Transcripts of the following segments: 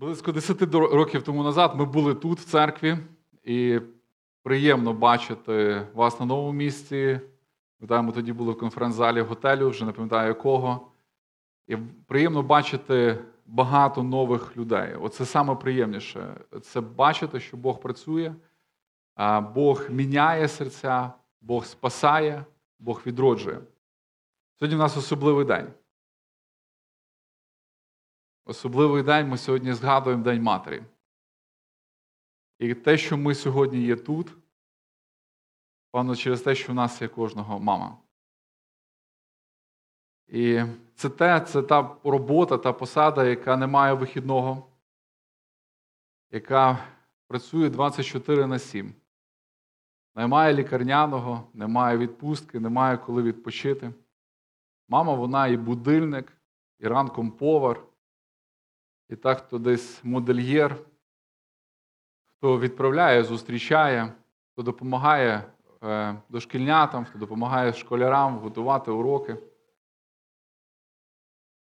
Близько 10 років тому назад ми були тут, в церкві, і приємно бачити вас на новому місці. Ми тоді були в конференц-залі готелю, вже не пам'ятаю якого. І приємно бачити багато нових людей. Оце саме приємніше. Це бачити, що Бог працює, Бог міняє серця, Бог спасає, Бог відроджує. Сьогодні в нас особливий день. Особливий день ми сьогодні згадуємо День Матері. І те, що ми сьогодні є тут, певно, через те, що в нас є кожного мама. І це те, це та робота, та посада, яка не має вихідного, яка працює 24 на 7. Немає лікарняного, немає відпустки, немає коли відпочити. Мама, вона і будильник, і ранком повар, і так, хто десь модельєр, хто відправляє, зустрічає, хто допомагає е, дошкільнятам, хто допомагає школярам готувати уроки.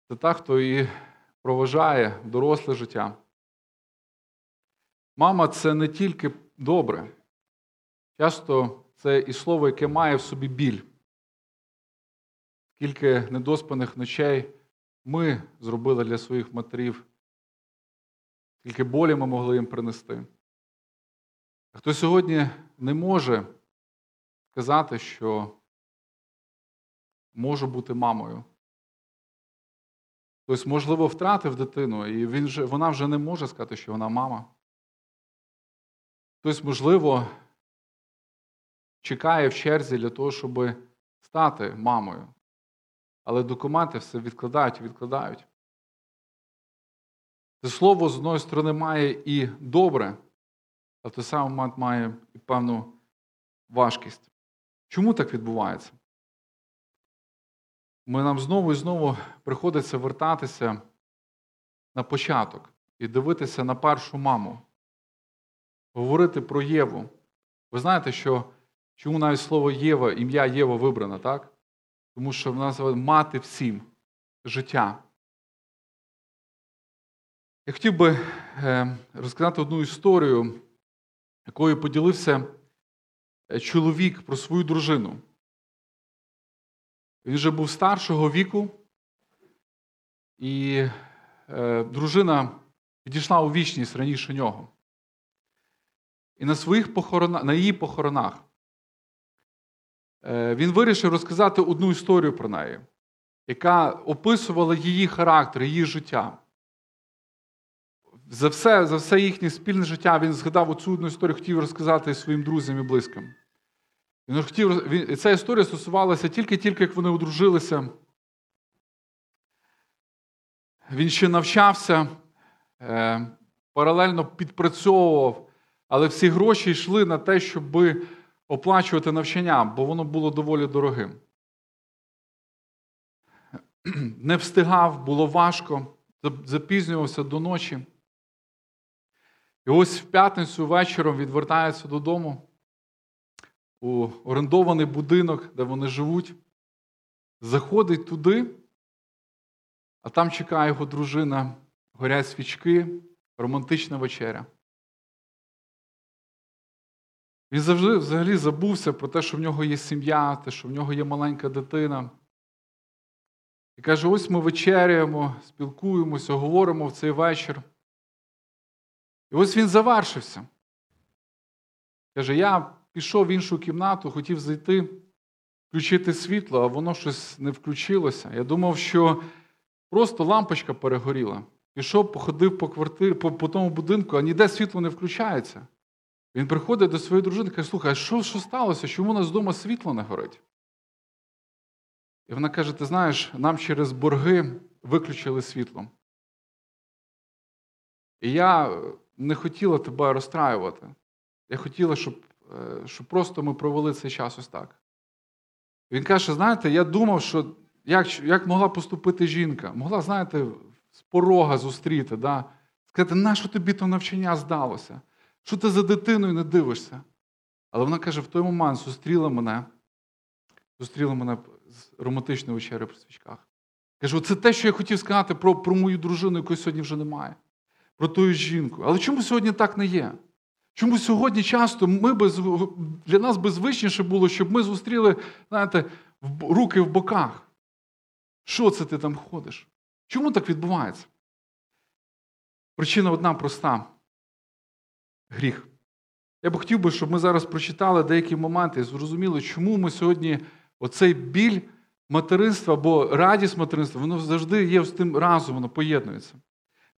Це та, хто і проважає доросле життя. Мама це не тільки добре. Часто це і слово, яке має в собі біль. Скільки недоспаних ночей ми зробили для своїх матерів, скільки болі ми могли їм принести. А хто сьогодні не може сказати, що можу бути мамою. Хтось, можливо, втратив дитину, і він вже, вона вже не може сказати, що вона мама. Хтось, можливо, чекає в черзі для того, щоб стати мамою. Але документи все відкладають і відкладають. Це слово, з одної сторони, має і добре, а в той самий момент має і певну важкість. Чому так відбувається? Ми нам знову і знову приходиться вертатися на початок і дивитися на першу маму, говорити про Єву. Ви знаєте, що чому навіть слово Єва, ім'я Єва вибрано, так? Тому що вона називає мати всім життя. Я хотів би е, розказати одну історію, якою поділився е, чоловік про свою дружину. Він вже був старшого віку, і е, дружина підійшла у вічність раніше нього. І на своїх похоронах, на її похоронах він вирішив розказати одну історію про неї, яка описувала її характер, її життя. За все за все їхнє спільне життя він згадав оцю одну історію, хотів розказати своїм друзям і близьким. Він хотів, він, Ця історія стосувалася тільки-тільки, як вони одружилися. Він ще навчався, е, паралельно підпрацьовував, але всі гроші йшли на те, щоб оплачувати навчання, бо воно було доволі дорогим. Не встигав, було важко, запізнювався до ночі. І ось в п'ятницю вечором відвертається додому у орендований будинок, де вони живуть, заходить туди, а там чекає його дружина, горять свічки, романтична вечеря. Він завжди взагалі забувся про те, що в нього є сім'я, те, що в нього є маленька дитина. І каже: ось ми вечеряємо, спілкуємося, говоримо в цей вечір. І ось він завершився. Каже, я пішов в іншу кімнату, хотів зайти, включити світло, а воно щось не включилося. Я думав, що просто лампочка перегоріла. Пішов, походив по квартирі, по, по тому будинку, а ніде світло не включається. Він приходить до своєї дружини і каже, слухай, а що що сталося? Чому у нас вдома світло не горить? І вона каже: ти знаєш, нам через борги виключили світло. І я не хотіла тебе розстраювати. Я хотіла, щоб Е, щоб просто ми провели цей час ось так. Він каже, знаєте, я думав, що як як могла поступити жінка? Могла, знаєте, з порога зустріти, да? сказати, на що тобі то навчання здалося? Що ти за дитиною не дивишся? Але вона каже, в той момент зустріла мене, зустріла мене з романтичної вечері при свічках. Каже, це те, що я хотів сказати про про мою дружину, якої сьогодні вже немає. Про ту жінку. Але чому сьогодні так не є? Чому сьогодні часто ми без, для нас беззвичніше було, щоб ми зустріли, знаєте, руки в боках? Що це ти там ходиш? Чому так відбувається? Причина одна проста гріх. Я б хотів би, щоб ми зараз прочитали деякі моменти і зрозуміли, чому ми сьогодні оцей біль материнства або радість материнства, воно завжди є з тим разом, воно поєднується.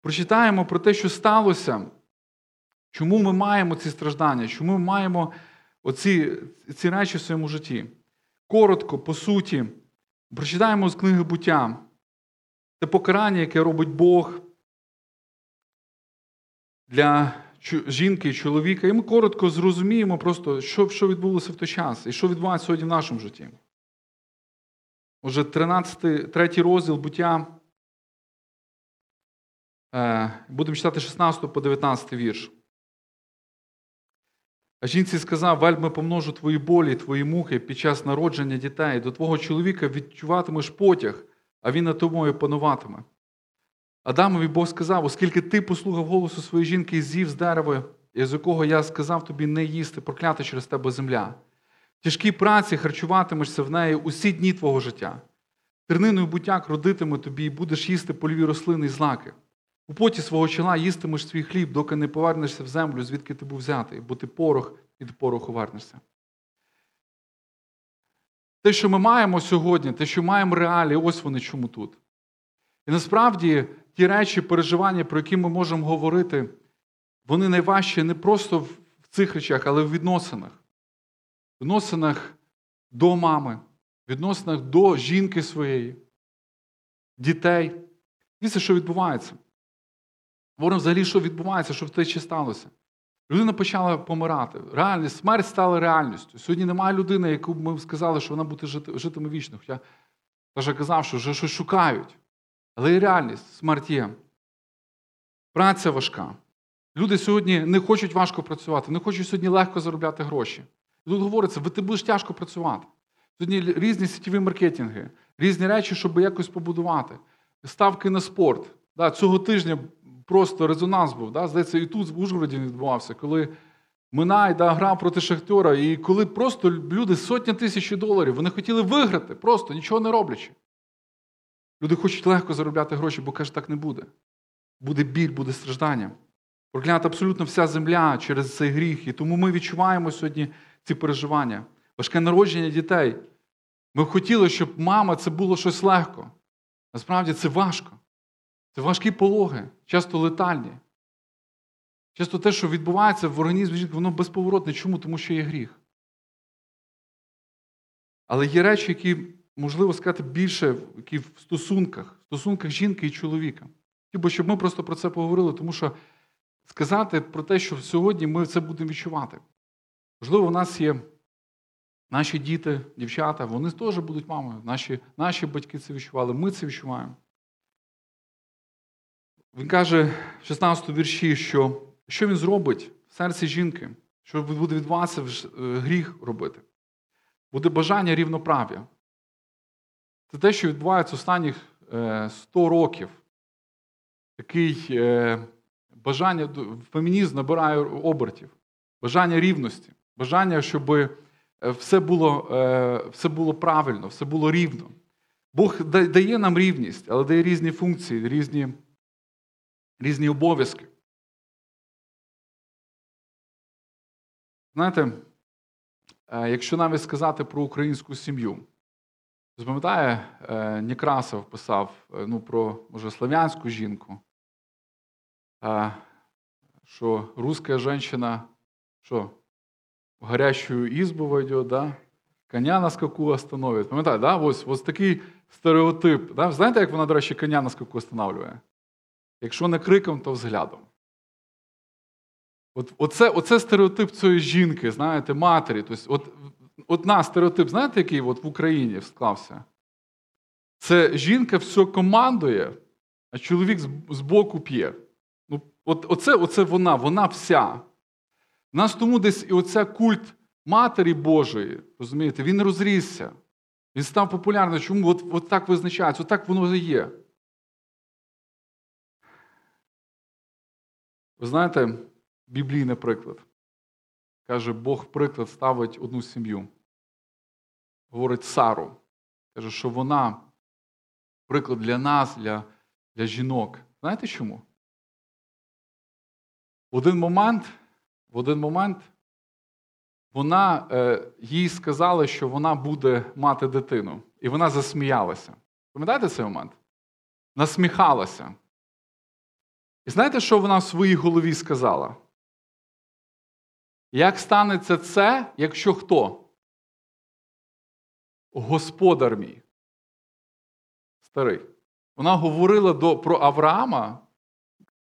Прочитаємо про те, що сталося, чому ми маємо ці страждання, чому ми маємо оці, ці речі в своєму житті. Коротко, по суті, прочитаємо з книги буття. Це покарання, яке робить Бог для жінки і чоловіка. І ми коротко зрозуміємо просто, що що відбулося в той час і що відбувається сьогодні в нашому житті. Отже, 13, третій розділ буття. Е, будемо читати 16 по 19 вірш. А жінці сказав: вельми помножу твої болі, твої муки під час народження дітей. До твого чоловіка відчуватимеш потяг, а він над тобою пануватиме. Адамові Бог сказав, оскільки ти послухав голосу своєї жінки і з'їв з дерева, з якого я сказав тобі не їсти, прокляти через тебе земля. В тяжкій праці харчуватимешся в неї усі дні твого життя. Терниною бутяк родитиме тобі, і будеш їсти польові рослини і злаки. У поті свого чола їстимеш свій хліб, доки не повернешся в землю, звідки ти був взятий, бо ти порох і до пороху вернешся. Те, що ми маємо сьогодні, те, що маємо реалі, ось вони чому тут. І насправді ті речі, переживання, про які ми можемо говорити, вони найважчі не просто в цих речах, але в відносинах. В відносинах до мами, в відносинах до жінки своєї, дітей. Дивіться, що відбувається. Говоримо взагалі, що відбувається, що в те ще сталося. Людина почала помирати. Реальність, смерть стала реальністю. Сьогодні немає людини, яку б ми сказали, що вона буде жити, житиме вічно. Хоча я казав, що вже щось шукають. Але і реальність, смерть є. Праця важка. Люди сьогодні не хочуть важко працювати, не хочуть сьогодні легко заробляти гроші. І тут говориться, ви ти будеш тяжко працювати. Сьогодні різні сітєві маркетинги, різні речі, щоб якось побудувати. Ставки на спорт. Да, Цього тижня просто резонанс був. Да? Здається, і тут в Ужгороді відбувався, коли Минай да, грав проти Шахтера, і коли просто люди сотні тисяч доларів, вони хотіли виграти, просто нічого не роблячи. Люди хочуть легко заробляти гроші, бо каже, так не буде. Буде біль, буде страждання. Проклята абсолютно вся земля через цей гріх. І тому ми відчуваємо сьогодні ці переживання. Важке народження дітей. Ми хотіли, щоб мама це було щось легко. Насправді це важко. Це важкі пологи, часто летальні. Часто те, що відбувається в організмі жінки, воно безповоротне. Чому? Тому що є гріх. Але є речі, які можливо сказати більше які в стосунках, в стосунках жінки і чоловіка. Хотів щоб ми просто про це поговорили, тому що сказати про те, що сьогодні ми це будемо відчувати. Можливо, у нас є наші діти, дівчата, вони теж будуть мамою. Наші, Наші батьки це відчували, ми це відчуваємо. Він каже в 16 вірші, що що він зробить в серці жінки, що буде відбуватися е, гріх робити. Буде бажання рівноправ'я. Це те, що відбувається останніх 100 е, років. Такий е, бажання, фемінізм набирає обертів, бажання рівності, бажання, щоб все було все було правильно, все було рівно. Бог дає нам рівність, але дає різні функції, різні, різні обов'язки. Знаєте, якщо навіть сказати про українську сім'ю, Запам'ятає, е, Некрасов писав е, ну, про може, славянську жінку, що русская женщина що, в гарячу ізбу войде, да? коня на скаку остановить. Пам'ятаєте, да? ось, ось такий стереотип. Да? Знаєте, як вона, до речі, коня на скаку останавливає? Якщо не криком, то взглядом. От, Оце оце стереотип цієї жінки, знаєте, матері. Тобто, от одна стереотип, знаєте, який от в Україні склався? Це жінка все командує, а чоловік з боку п'є. Ну, от, Оце оце вона, вона вся. У нас тому десь і оця культ Матері Божої, розумієте, він розрісся. Він став популярним. Чому от, от так визначається, от так воно і є. Ви знаєте, біблійний приклад. Каже, Бог приклад ставить одну сім'ю. Говорить Сару. Каже, що вона приклад для нас, для, для жінок. Знаєте чому? В один момент, в один момент вона, е, їй сказали, що вона буде мати дитину. І вона засміялася. Пам'ятаєте цей момент? Насміхалася. І знаєте, що вона в своїй голові сказала? Як станеться це, якщо хто? Господар мій. Старий. Вона говорила до, про Авраама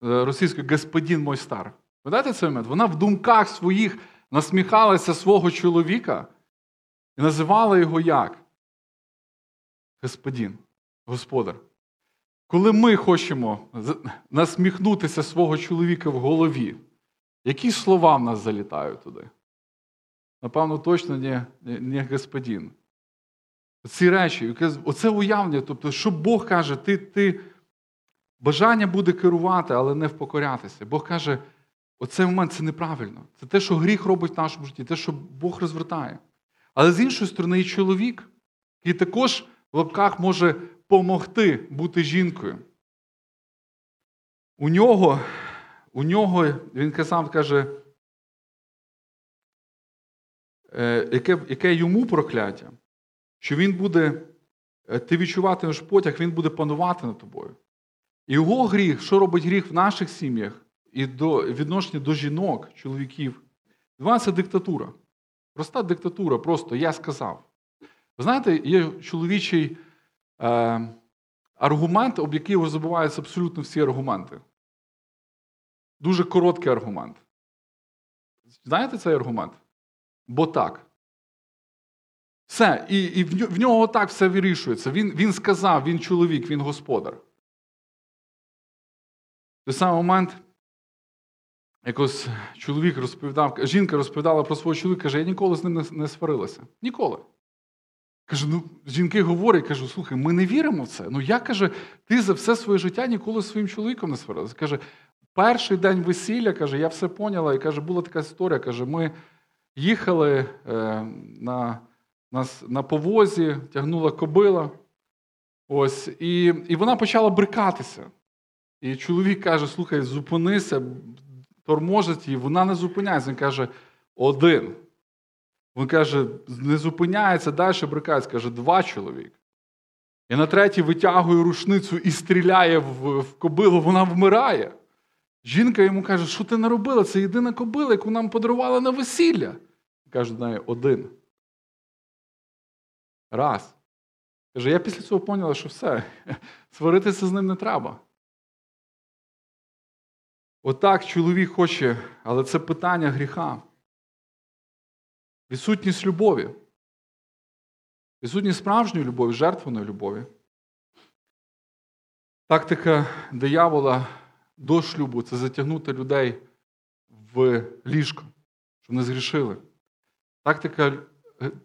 е, російською господин мой стар. Пам'ятаєте цей момент? Вона в думках своїх насміхалася свого чоловіка і називала його як? Господин, господар. Коли ми хочемо насміхнутися свого чоловіка в голові, які слова в нас залітають туди? Напевно, точно не, не, господин. Ці речі, оце уявлення, тобто, що Бог каже, ти, ти бажання буде керувати, але не впокорятися. Бог каже, оцей момент це неправильно. Це те, що гріх робить в нашому житті, те, що Бог розвертає. Але з іншої сторони, і чоловік, який також в лапках може помогти бути жінкою. У нього, у нього він казав, каже, е, яке, яке йому прокляття, що він буде, е, ти відчуватимеш потяг, він буде панувати над тобою. І його гріх, що робить гріх в наших сім'ях і до відношення до жінок, чоловіків, відбувається диктатура. Проста диктатура, просто я сказав. Ви знаєте, є чоловічий аргумент, об який забуваються абсолютно всі аргументи. Дуже короткий аргумент. Знаєте цей аргумент? Бо так. Все. І і в нього так все вирішується. Він він сказав, він чоловік, він господар. Той самий момент якось чоловік розповідав, жінка розповідала про свого чоловіка, каже, я ніколи з ним не, не сварилася. Ніколи. Каже, ну, жінки говорять, кажу, слухай, ми не віримо в це. Ну як каже, ти за все своє життя ніколи своїм чоловіком не сварилася. Каже, перший день весілля, каже, я все поняла. І каже, була така історія. Каже, ми їхали е, на на, на повозі, тягнула кобила. Ось, І і вона почала брикатися. І чоловік каже: слухай, зупинися, торможить її, вона не зупиняється. Він каже, один. Він каже, не зупиняється, далі брикається, каже, два чоловік. І на третій витягує рушницю і стріляє в, в кобилу, вона вмирає. Жінка йому каже, що ти не робила? Це єдина кобила, яку нам подарували на весілля. Каже до один. Раз. Каже, я після цього поняла, що все, сваритися з ним не треба. Отак чоловік хоче, але це питання гріха. Відсутність любові. Відсутність справжньої любові, жертвеної любові. Тактика диявола до шлюбу це затягнути людей в ліжко, щоб не згрішили. Тактика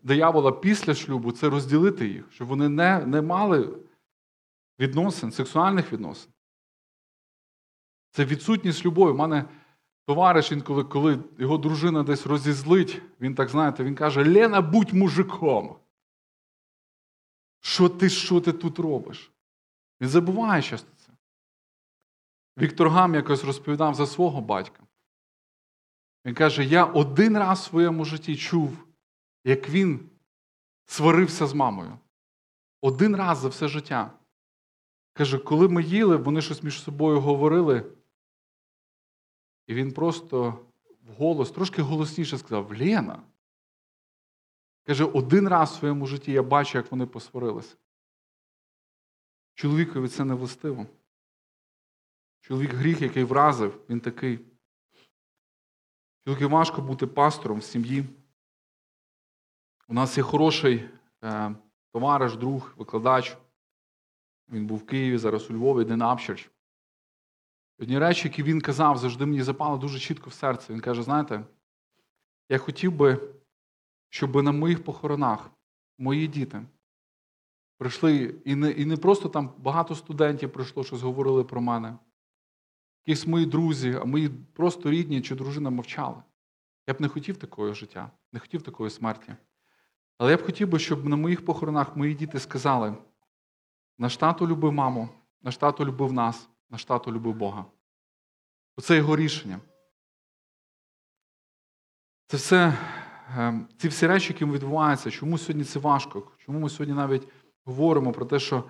диявола після шлюбу це розділити їх, щоб вони не не мали відносин, сексуальних відносин. Це відсутність любові. У мене товариш, інколи, коли його дружина десь розізлить, він так знаєте, він каже: Лена, будь мужиком. Що ти що ти тут робиш? Він забуває часто це. Віктор Гам якось розповідав за свого батька. Він каже: я один раз в своєму житті чув, як він сварився з мамою. Один раз за все життя. Каже, коли ми їли, вони щось між собою говорили, і він просто вголос, трошки голосніше сказав: Лена. Каже, один раз в своєму житті я бачу, як вони посварилися. Чоловікові це не властиво. Чоловік гріх, який вразив, він такий. Чоловіку важко бути пастором в сім'ї. У нас є хороший е, товариш, друг, викладач. Він був в Києві, зараз у Львові, Ден Апчерч. Одні речі, які він казав, завжди мені запали дуже чітко в серце. Він каже: знаєте, я хотів би, щоб на моїх похоронах мої діти прийшли, і не і не просто там багато студентів прийшло, щось говорили про мене. якісь мої друзі, а мої просто рідні чи дружина мовчали. Я б не хотів такого життя, не хотів такої смерті. Але я б хотів би, щоб на моїх похоронах мої діти сказали: наш тато любив маму, наш тато любив нас, наш тато любив Бога. Оце його рішення. Це все, ем, ці всі речі, які відбуваються, чому сьогодні це важко, чому ми сьогодні навіть говоримо про те, що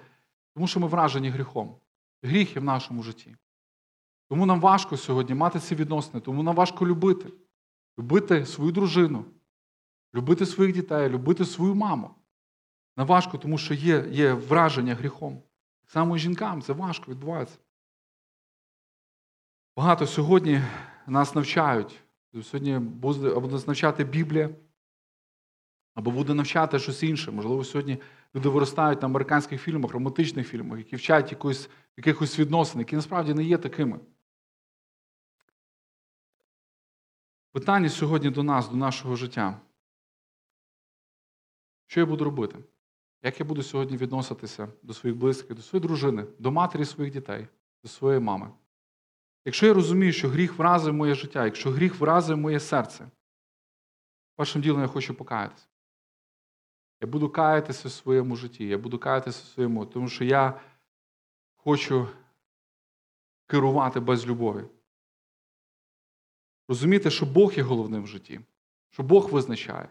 тому що ми вражені гріхом. Гріх є в нашому житті. Тому нам важко сьогодні мати ці відносини, тому нам важко любити. Любити свою дружину, любити своїх дітей, любити свою маму. Нам важко, тому що є є враження гріхом. Так само і жінкам це важко відбувається. Багато сьогодні нас навчають. Сьогодні буде або навчати Біблія, або буде навчати щось інше. Можливо, сьогодні люди виростають на американських фільмах, романтичних фільмах, які вчать якусь, якихось відносин, які насправді не є такими. Питання сьогодні до нас, до нашого життя. Що я буду робити? Як я буду сьогодні відноситися до своїх близьких, до своєї дружини, до матері своїх дітей, до своєї мами? Якщо я розумію, що гріх вразив моє життя, якщо гріх вразив моє серце, першим ділом я хочу покаятися. Я буду каятися в своєму житті, я буду каятися в своєму, тому що я хочу керувати без любові. Розуміти, що Бог є головним в житті, що Бог визначає.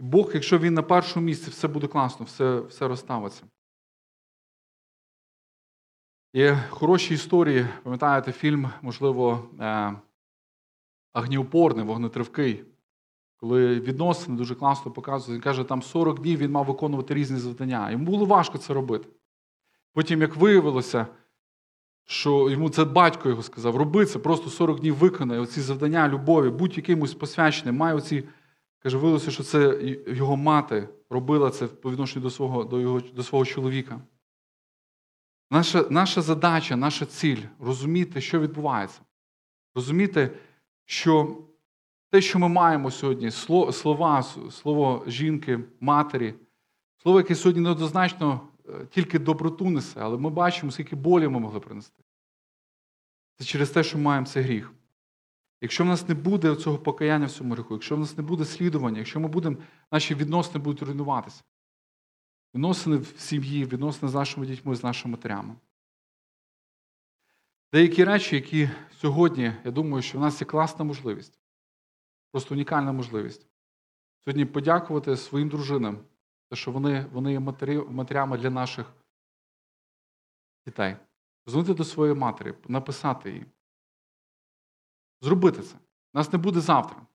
Бог, якщо він на першому місці, все буде класно, все все розставиться. Є хороші історії, пам'ятаєте, фільм, можливо, е, вогнетривкий, коли відносини дуже класно показують. Він каже, там 40 днів він мав виконувати різні завдання. Йому було важко це робити. Потім, як виявилося, що йому це батько його сказав, роби це, просто 40 днів виконай, оці завдання любові, будь якимось посвяченим, май оці. Каже, виявилося, що це його мати робила це по відношенню до свого до його, до свого чоловіка. Наша наша задача, наша ціль розуміти, що відбувається. Розуміти, що те, що ми маємо сьогодні, слова, слово жінки, матері, слово, яке сьогодні неоднозначно е, тільки доброту несе, але ми бачимо, скільки болі ми могли принести. Це через те, що ми маємо цей гріх. Якщо в нас не буде цього покаяння в цьому гріху, якщо в нас не буде слідування, якщо ми будемо, наші відносини будуть руйнуватися. Відносини в сім'ї, відносини з нашими дітьми, з нашими матерями. Деякі речі, які сьогодні, я думаю, що в нас є класна можливість, просто унікальна можливість. Сьогодні подякувати своїм дружинам, те, що вони вони є матері, матерями для наших дітей. Позвонити до своєї матері, написати їй. Зробити це. Нас не буде завтра.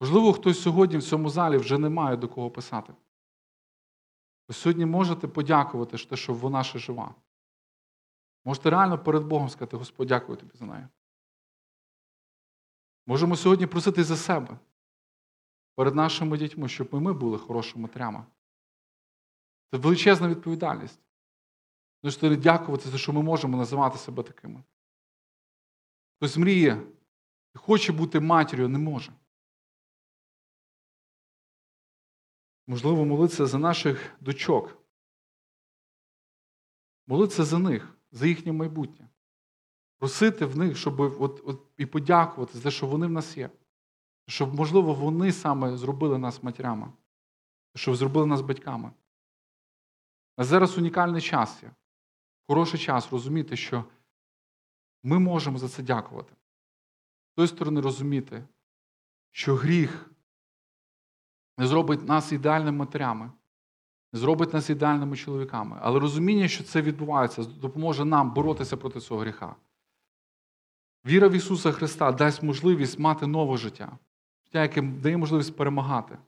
Можливо, хтось сьогодні в цьому залі вже не має до кого писати. Ви сьогодні можете подякувати, що вона ще жива. Можете реально перед Богом сказати, Господь, дякую тобі за неї. Можемо сьогодні просити за себе перед нашими дітьми, щоб і ми були хорошими матерями. Це величезна відповідальність. Можете дякувати за що ми можемо називати себе такими. Хтось мріє і хоче бути матір'ю, не може. Можливо, молитися за наших дочок. Молитися за них, за їхнє майбутнє. Просити в них, щоб от, от, і подякувати за те, що вони в нас є. Щоб, можливо, вони саме зробили нас матерями, щоб зробили нас батьками. А зараз унікальний час є. Хороший час розуміти, що ми можемо за це дякувати. З тої сторони розуміти, що гріх не зробить нас ідеальними матерями, не зробить нас ідеальними чоловіками. Але розуміння, що це відбувається, допоможе нам боротися проти цього гріха. Віра в Ісуса Христа дасть можливість мати нове життя, життя, яке дає можливість перемагати.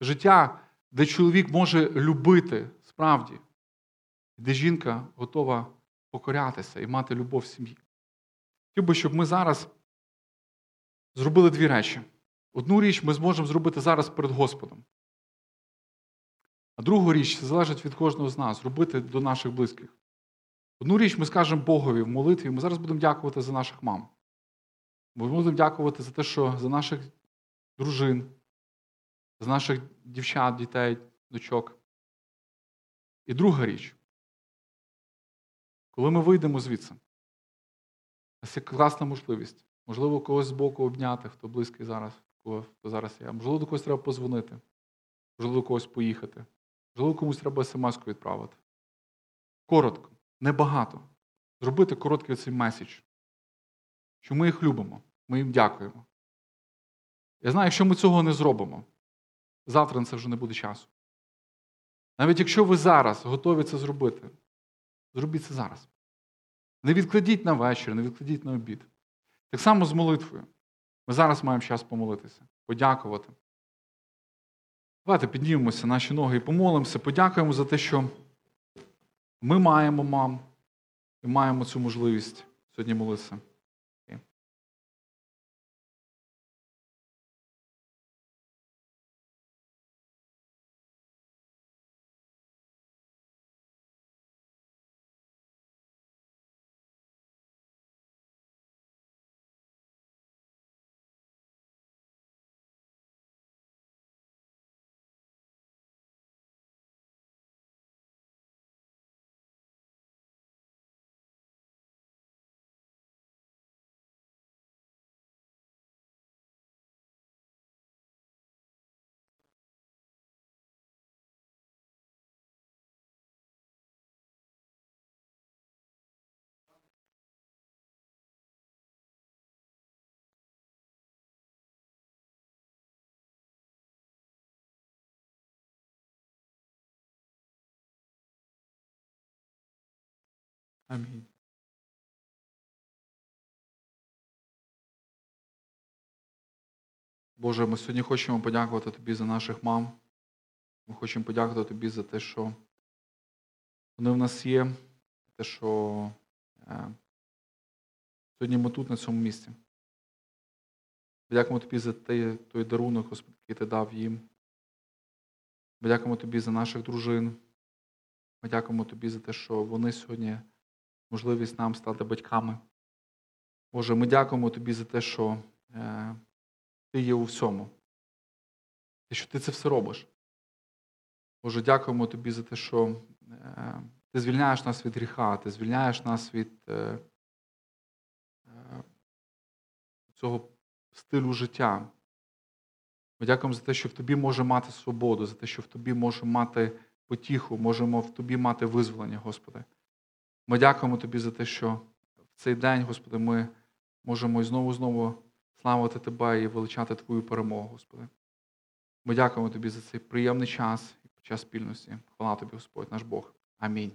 Життя, де чоловік може любити справді, де жінка готова покорятися і мати любов в сім'ї. Хотів би, щоб ми зараз зробили дві речі. Одну річ ми зможемо зробити зараз перед Господом. А другу річ залежить від кожного з нас зробити до наших близьких. Одну річ ми скажемо Богові в молитві, ми зараз будемо дякувати за наших мам. Ми будемо дякувати за те, що за наших дружин, за наших дівчат, дітей, дочок. І друга річ, коли ми вийдемо звідси, є класна можливість. Можливо, когось з боку обняти, хто близький зараз, зараз є. Можливо, до когось треба позвонити. Можливо, до когось поїхати. Можливо, комусь треба смс-ку відправити. Коротко, небагато. Зробити короткий цей меседж. Що ми їх любимо, ми їм дякуємо. Я знаю, якщо ми цього не зробимо, завтра на це вже не буде часу. Навіть якщо ви зараз готові це зробити, зробіть це зараз. Не відкладіть на вечір, не відкладіть на обід. Так само з молитвою. Ми зараз маємо час помолитися, подякувати. Давайте піднімемося наші ноги і помолимося, подякуємо за те, що ми маємо мам і маємо цю можливість сьогодні молитися. Амінь. Боже, ми сьогодні хочемо подякувати Тобі за наших мам. Ми хочемо подякувати Тобі за те, що вони в нас є, те, що е, сьогодні ми тут, на цьому місці. Дякуємо Тобі за той, той дарунок, Господи, який ти дав їм. Ми дякуємо Тобі за наших дружин. Ми дякуємо Тобі за те, що вони сьогодні можливість нам стати батьками. Боже, ми дякуємо Тобі за те, що е, Ти є у всьому. Те, що ти це все робиш. Боже, дякуємо Тобі за те, що е, Ти звільняєш нас від гріха, Ти звільняєш нас від е, е, цього стилю життя. Ми дякуємо за те, що в тобі може мати свободу, за те, що в тобі може мати потіху, можемо в тобі мати визволення, Господи. Ми дякуємо Тобі за те, що в цей день, Господи, ми можемо знову знову славити Тебе і величати Твою перемогу, Господи. Ми дякуємо Тобі за цей приємний час і час спільності. Хвала Тобі, Господь, наш Бог. Амінь.